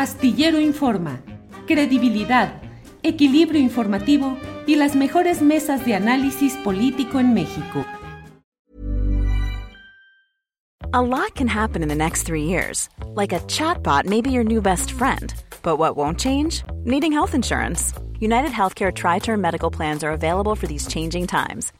Astillero Informa, credibilidad, equilibrio informativo y las mejores mesas de análisis político en México. A lot can happen in the next three years. Like a chatbot may be your new best friend. But what won't change? Needing health insurance. United Healthcare Tri Term Medical Plans are available for these changing times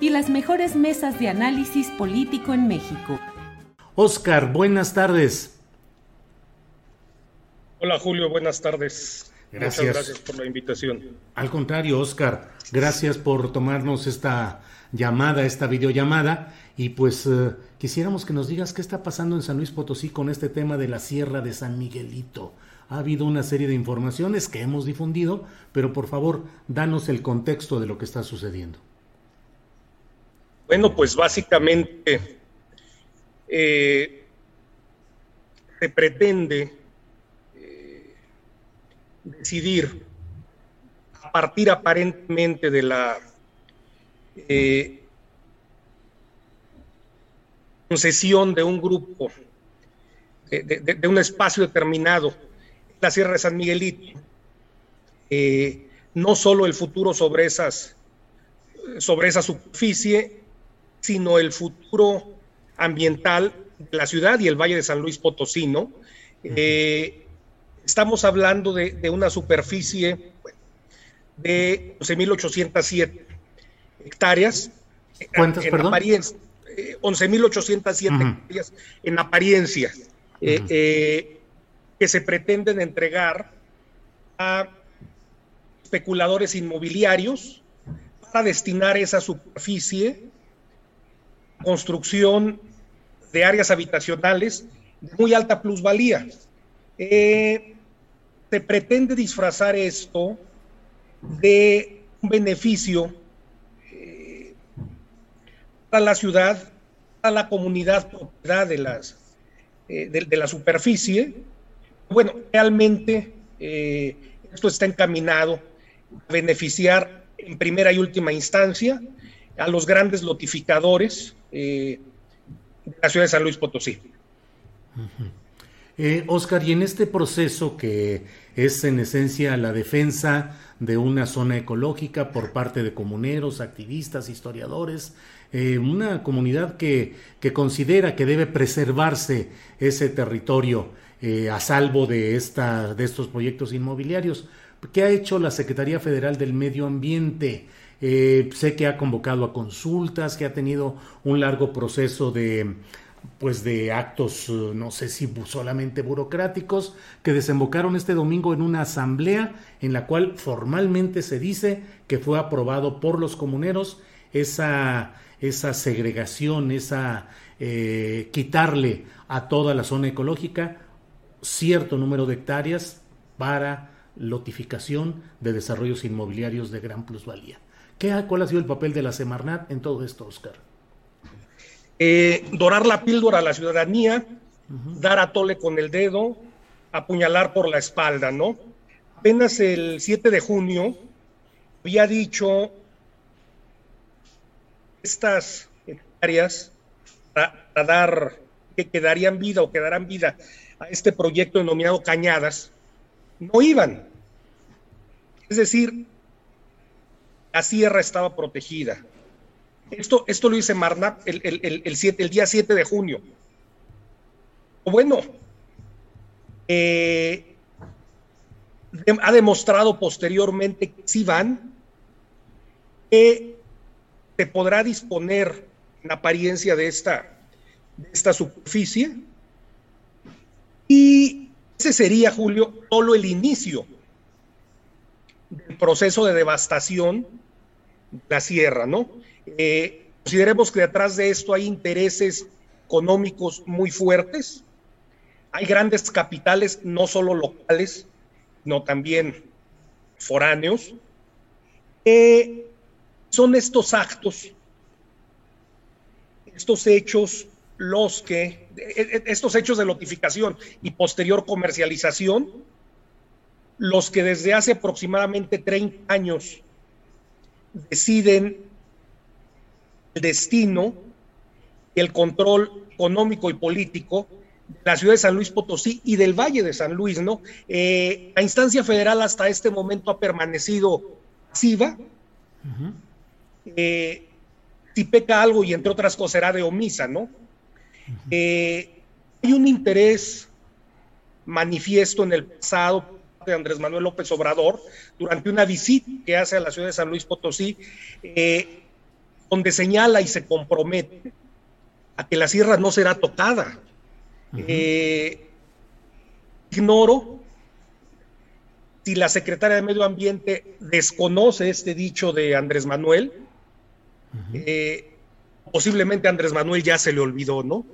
y las mejores mesas de análisis político en México. Oscar, buenas tardes. Hola Julio, buenas tardes. Gracias. Muchas gracias por la invitación. Al contrario, Oscar, gracias por tomarnos esta llamada, esta videollamada. Y pues eh, quisiéramos que nos digas qué está pasando en San Luis Potosí con este tema de la Sierra de San Miguelito. Ha habido una serie de informaciones que hemos difundido, pero por favor, danos el contexto de lo que está sucediendo. Bueno, pues básicamente eh, se pretende eh, decidir a partir aparentemente de la eh, concesión de un grupo, de, un espacio determinado, la Sierra de San Miguelito, no solo el futuro sobre esas sobre esa superficie sino el futuro ambiental de la ciudad y el Valle de San Luis Potosí, ¿no? Eh, estamos hablando de, una superficie de 11.807 hectáreas. ¿Cuántas, en perdón? Apariencia, 11.807 eh, hectáreas en apariencia, eh, que se pretenden entregar a especuladores inmobiliarios para destinar esa superficie construcción de áreas habitacionales de muy alta plusvalía. Eh, se pretende disfrazar esto de un beneficio eh, para la ciudad, para la comunidad propiedad de, las, eh, de, la superficie. Bueno, realmente esto está encaminado a beneficiar en primera y última instancia a los grandes lotificadores eh, de la ciudad de San Luis Potosí. Eh, Oscar, y en este proceso que es en esencia la defensa de una zona ecológica por parte de comuneros, activistas, historiadores, eh, una comunidad que, que, considera que debe preservarse ese territorio a salvo de, esta, de estos proyectos inmobiliarios. ¿Qué ha hecho la Secretaría Federal del Medio Ambiente? Eh, sé que ha convocado a consultas, que ha tenido un largo proceso de pues de actos, eh, no sé si solamente burocráticos, que desembocaron este domingo en una asamblea en la cual formalmente se dice que fue aprobado por los comuneros esa, esa segregación, esa eh, quitarle a toda la zona ecológica cierto número de hectáreas para lotificación de desarrollos inmobiliarios de gran plusvalía. ¿Qué, ¿Cuál ha sido el papel de la Semarnat en todo esto, Oscar? Eh, dorar la píldora a la ciudadanía, dar a tole con el dedo, apuñalar por la espalda, ¿no? Apenas el 7 de junio había dicho estas áreas para, dar que quedarían vida o quedarán vida a este proyecto denominado Cañadas, no iban. Es decir, la sierra estaba protegida. Esto, esto lo dice Marnap el, el, día 7 de junio. Bueno, eh, ha demostrado posteriormente que sí van, que se podrá disponer en apariencia de esta, de esta superficie. Y ese sería, Julio, solo el inicio proceso de devastación de la sierra, ¿no? Eh, consideremos que detrás de esto hay intereses económicos muy fuertes, hay grandes capitales, no solo locales, sino también foráneos. son estos actos, estos hechos, los que, estos hechos de notificación y posterior comercialización, los que desde hace aproximadamente 30 años deciden el destino y el control económico y político la ciudad de San Luis Potosí y del Valle de San Luis, ¿no? Eh, la instancia federal hasta este momento ha permanecido pasiva. Eh, si peca algo y entre otras cosas será de omisa, ¿no? Eh, hay un interés manifiesto en el pasado de Andrés Manuel López Obrador durante una visita que hace a la ciudad de San Luis Potosí, donde señala y se compromete a que la sierra no será tocada eh, ignoro si la secretaria de Medio Ambiente desconoce este dicho de Andrés Manuel. Eh, posiblemente Andrés Manuel ya se le olvidó, ¿no?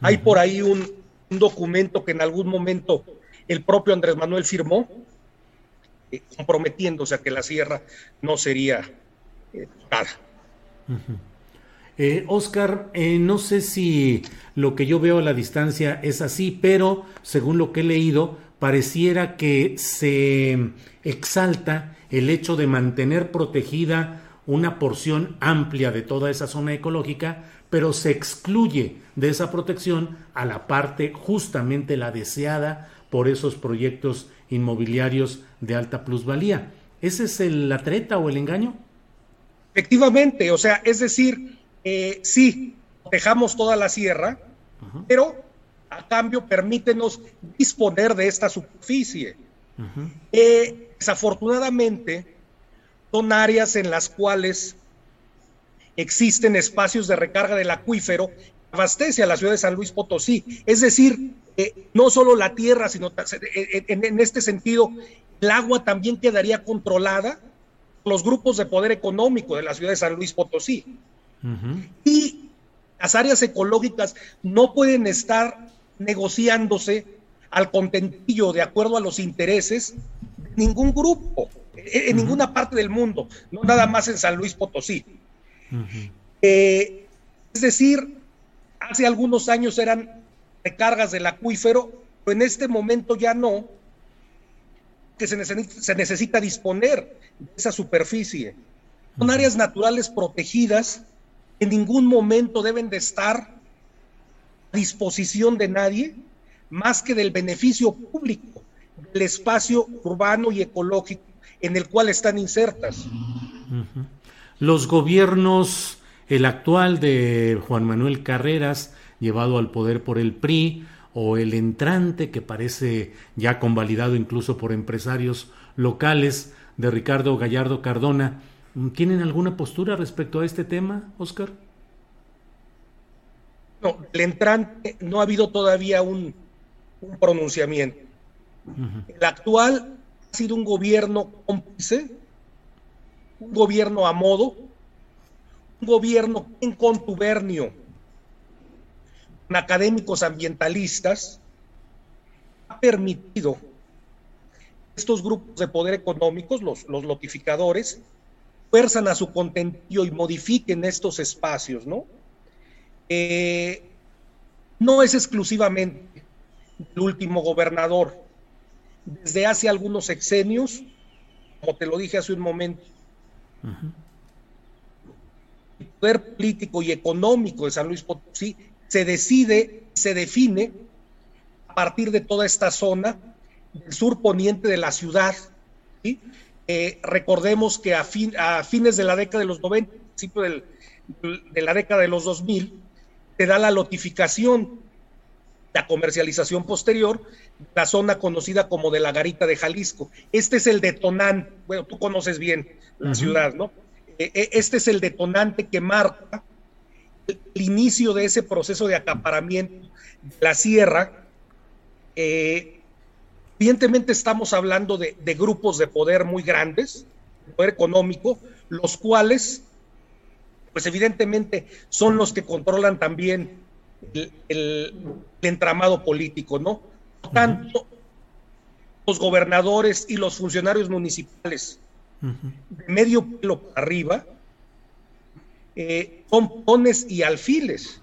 Hay por ahí un, documento que en algún momento el propio Andrés Manuel firmó, eh, comprometiéndose a que la sierra no sería. Eh, Oscar, eh, no sé si lo que yo veo a la distancia es así, pero según lo que he leído, pareciera que se exalta el hecho de mantener protegida una porción amplia de toda esa zona ecológica, pero se excluye de esa protección a la parte justamente la deseada por esos proyectos inmobiliarios de alta plusvalía. ¿Ese es el, la treta o el engaño? Efectivamente, o sea, es decir, eh, sí, dejamos toda la sierra, pero a cambio permítenos disponer de esta superficie. Eh, desafortunadamente, son áreas en las cuales existen espacios de recarga del acuífero abastece a la ciudad de San Luis Potosí. Es decir, eh, no solo la tierra, sino en, en, este sentido, el agua también quedaría controlada por los grupos de poder económico de la ciudad de San Luis Potosí. Y las áreas ecológicas no pueden estar negociándose al contentillo de acuerdo a los intereses de ningún grupo, en, ninguna parte del mundo, no nada más en San Luis Potosí. Eh, es decir, hace algunos años eran recargas del acuífero, pero en este momento ya no, que se se necesita disponer de esa superficie. Son áreas naturales protegidas en ningún momento deben de estar a disposición de nadie más que del beneficio público del espacio urbano y ecológico en el cual están insertas. Los gobiernos, el actual de Juan Manuel Carreras, llevado al poder por el PRI, o el entrante, que parece ya convalidado incluso por empresarios locales, de Ricardo Gallardo Cardona, ¿Tienen alguna postura respecto a este tema, Oscar? No, el entrante no ha habido todavía un, pronunciamiento. El actual ha sido un gobierno cómplice, un gobierno a modo, un gobierno en contubernio con académicos ambientalistas, ha permitido estos grupos de poder económicos, los, los notificadores, fuerzan a su contentillo y modifiquen estos espacios, ¿no? Eh, no es exclusivamente el último gobernador. Desde hace algunos exenios, como te lo dije hace un momento, poder político y económico de San Luis Potosí se decide, se define a partir de toda esta zona del sur poniente de la ciudad, ¿sí? Eh, recordemos que a, fines de la década de los 90, principio de la década de los 2000, te da la notificación la comercialización posterior, la zona conocida como de la Garita de Jalisco. Este es el detonante, bueno, tú conoces bien la ciudad, ¿no? E, e, este es el detonante que marca el, inicio de ese proceso de acaparamiento de la sierra. Eh, evidentemente estamos hablando de, grupos de poder muy grandes, poder económico, los cuales, pues evidentemente son los que controlan también el, entramado político, ¿no? tanto, los gobernadores y los funcionarios municipales de medio pelo para arriba eh, son pones y alfiles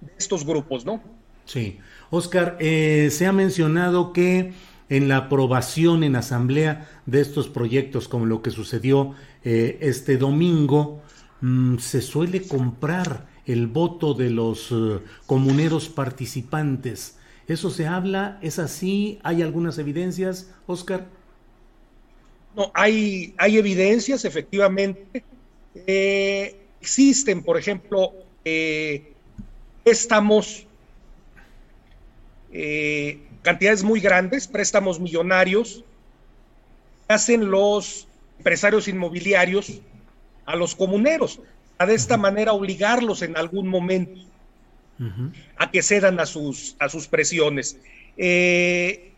de estos grupos, ¿no? Sí. Oscar, eh, se ha mencionado que en la aprobación en asamblea de estos proyectos, como lo que sucedió eh, este domingo, mm, se suele comprar el voto de los eh, comuneros participantes. ¿Eso se habla? ¿Es así? ¿Hay algunas evidencias, Oscar? No, hay, hay evidencias, efectivamente. Eh, existen, por ejemplo, eh, préstamos, cantidades muy grandes, préstamos millonarios, hacen los empresarios inmobiliarios a los comuneros a de esta manera obligarlos en algún momento a que cedan a sus, a sus presiones. Eh,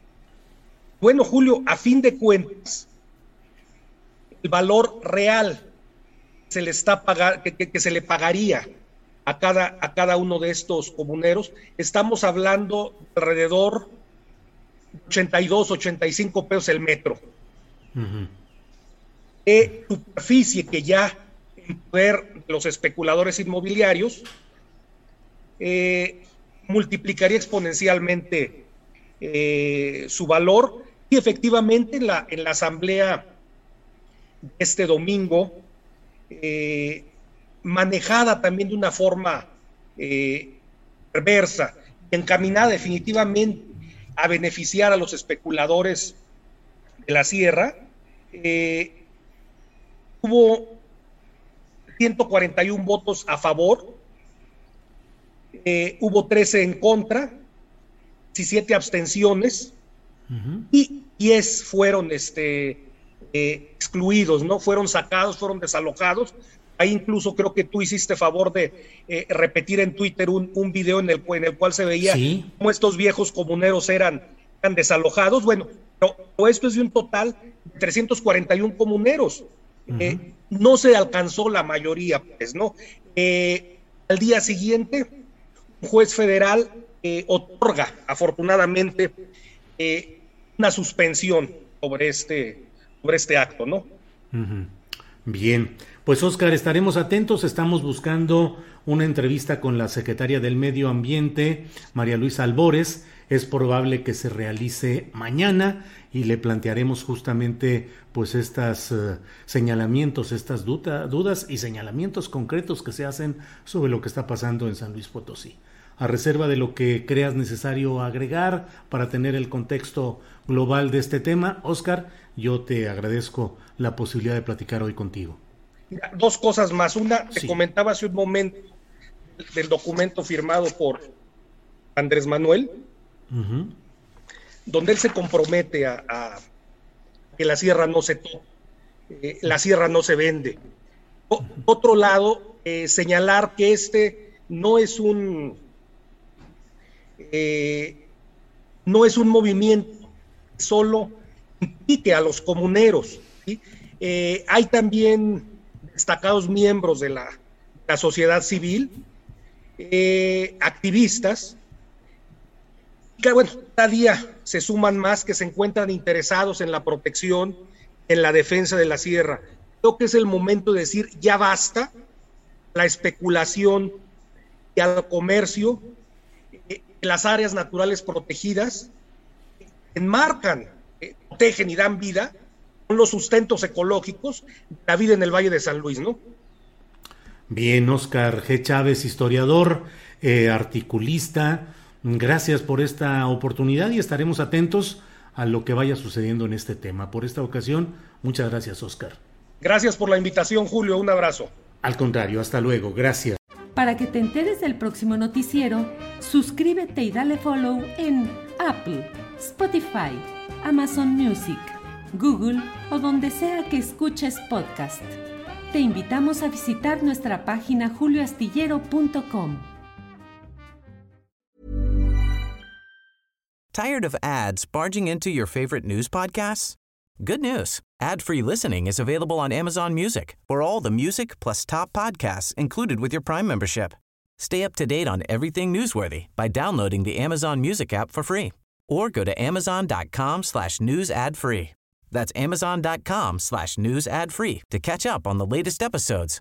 bueno, Julio, a fin de cuentas, el valor real se le está pagar, que, se le pagaría a cada, a cada uno de estos comuneros, estamos hablando alrededor de 82, 85 pesos el metro. De superficie que ya poder de los especuladores inmobiliarios, eh, multiplicaría exponencialmente eh, su valor y efectivamente en la, en la asamblea este domingo, eh, manejada también de una forma perversa, encaminada definitivamente a beneficiar a los especuladores de la sierra, hubo 141 votos a favor, eh, hubo 13 en contra, 17 abstenciones y 10 fueron este, eh, excluidos, ¿no? Fueron sacados, fueron desalojados. Ahí incluso creo que tú hiciste favor de eh, repetir en Twitter un, un, video en el, en el cual se veía cómo estos viejos comuneros eran, eran desalojados. Bueno, pero esto es de un total de 341 comuneros no se alcanzó la mayoría, pues, ¿no? Eh, al día siguiente, un juez federal eh, otorga, afortunadamente, eh, una suspensión sobre este, sobre este acto, ¿no? Bien, pues Oscar, estaremos atentos, estamos buscando una entrevista con la secretaria del Medio Ambiente, María Luisa Albores, es probable que se realice mañana y le plantearemos justamente pues estas eh, señalamientos, estas dudas y señalamientos concretos que se hacen sobre lo que está pasando en San Luis Potosí. A reserva de lo que creas necesario agregar para tener el contexto global de este tema, Oscar, yo te agradezco la posibilidad de platicar hoy contigo. Dos cosas más. Una, te comentaba hace un momento del documento firmado por Andrés Manuel, donde él se compromete a, que la sierra no se toque, eh, la sierra no se vende. otro lado, eh, señalar que este no es un eh, no es un movimiento solo implique a los comuneros. hay también destacados miembros de la, la sociedad civil, activistas, que bueno, cada día se suman más que se encuentran interesados en la protección, en la defensa de la sierra. Creo que es el momento de decir, ya basta la especulación y al comercio, en las áreas naturales protegidas, enmarcan, eh, protegen y dan vida con los sustentos ecológicos la vida en el Valle de San Luis, ¿no? Bien, Oscar G. Chávez, historiador, eh, articulista, Gracias por esta oportunidad y estaremos atentos a lo que vaya sucediendo en este tema. Por esta ocasión, muchas gracias, Oscar. Gracias por la invitación, Julio. Un abrazo. Al contrario, hasta luego. Gracias. Para que te enteres del próximo noticiero, suscríbete y dale follow en Apple, Spotify, Amazon Music, Google o donde sea que escuches podcast. Te invitamos a visitar nuestra página julioastillero.com. Tired of ads barging into your favorite news podcasts? Good news. Ad-free listening is available on Amazon Music. For all the music plus top podcasts included with your Prime membership. Stay up to date on everything newsworthy by downloading the Amazon Music app for free or go to amazon.com slash news ad free. That's amazon.com slash news ad free to catch up on the latest episodes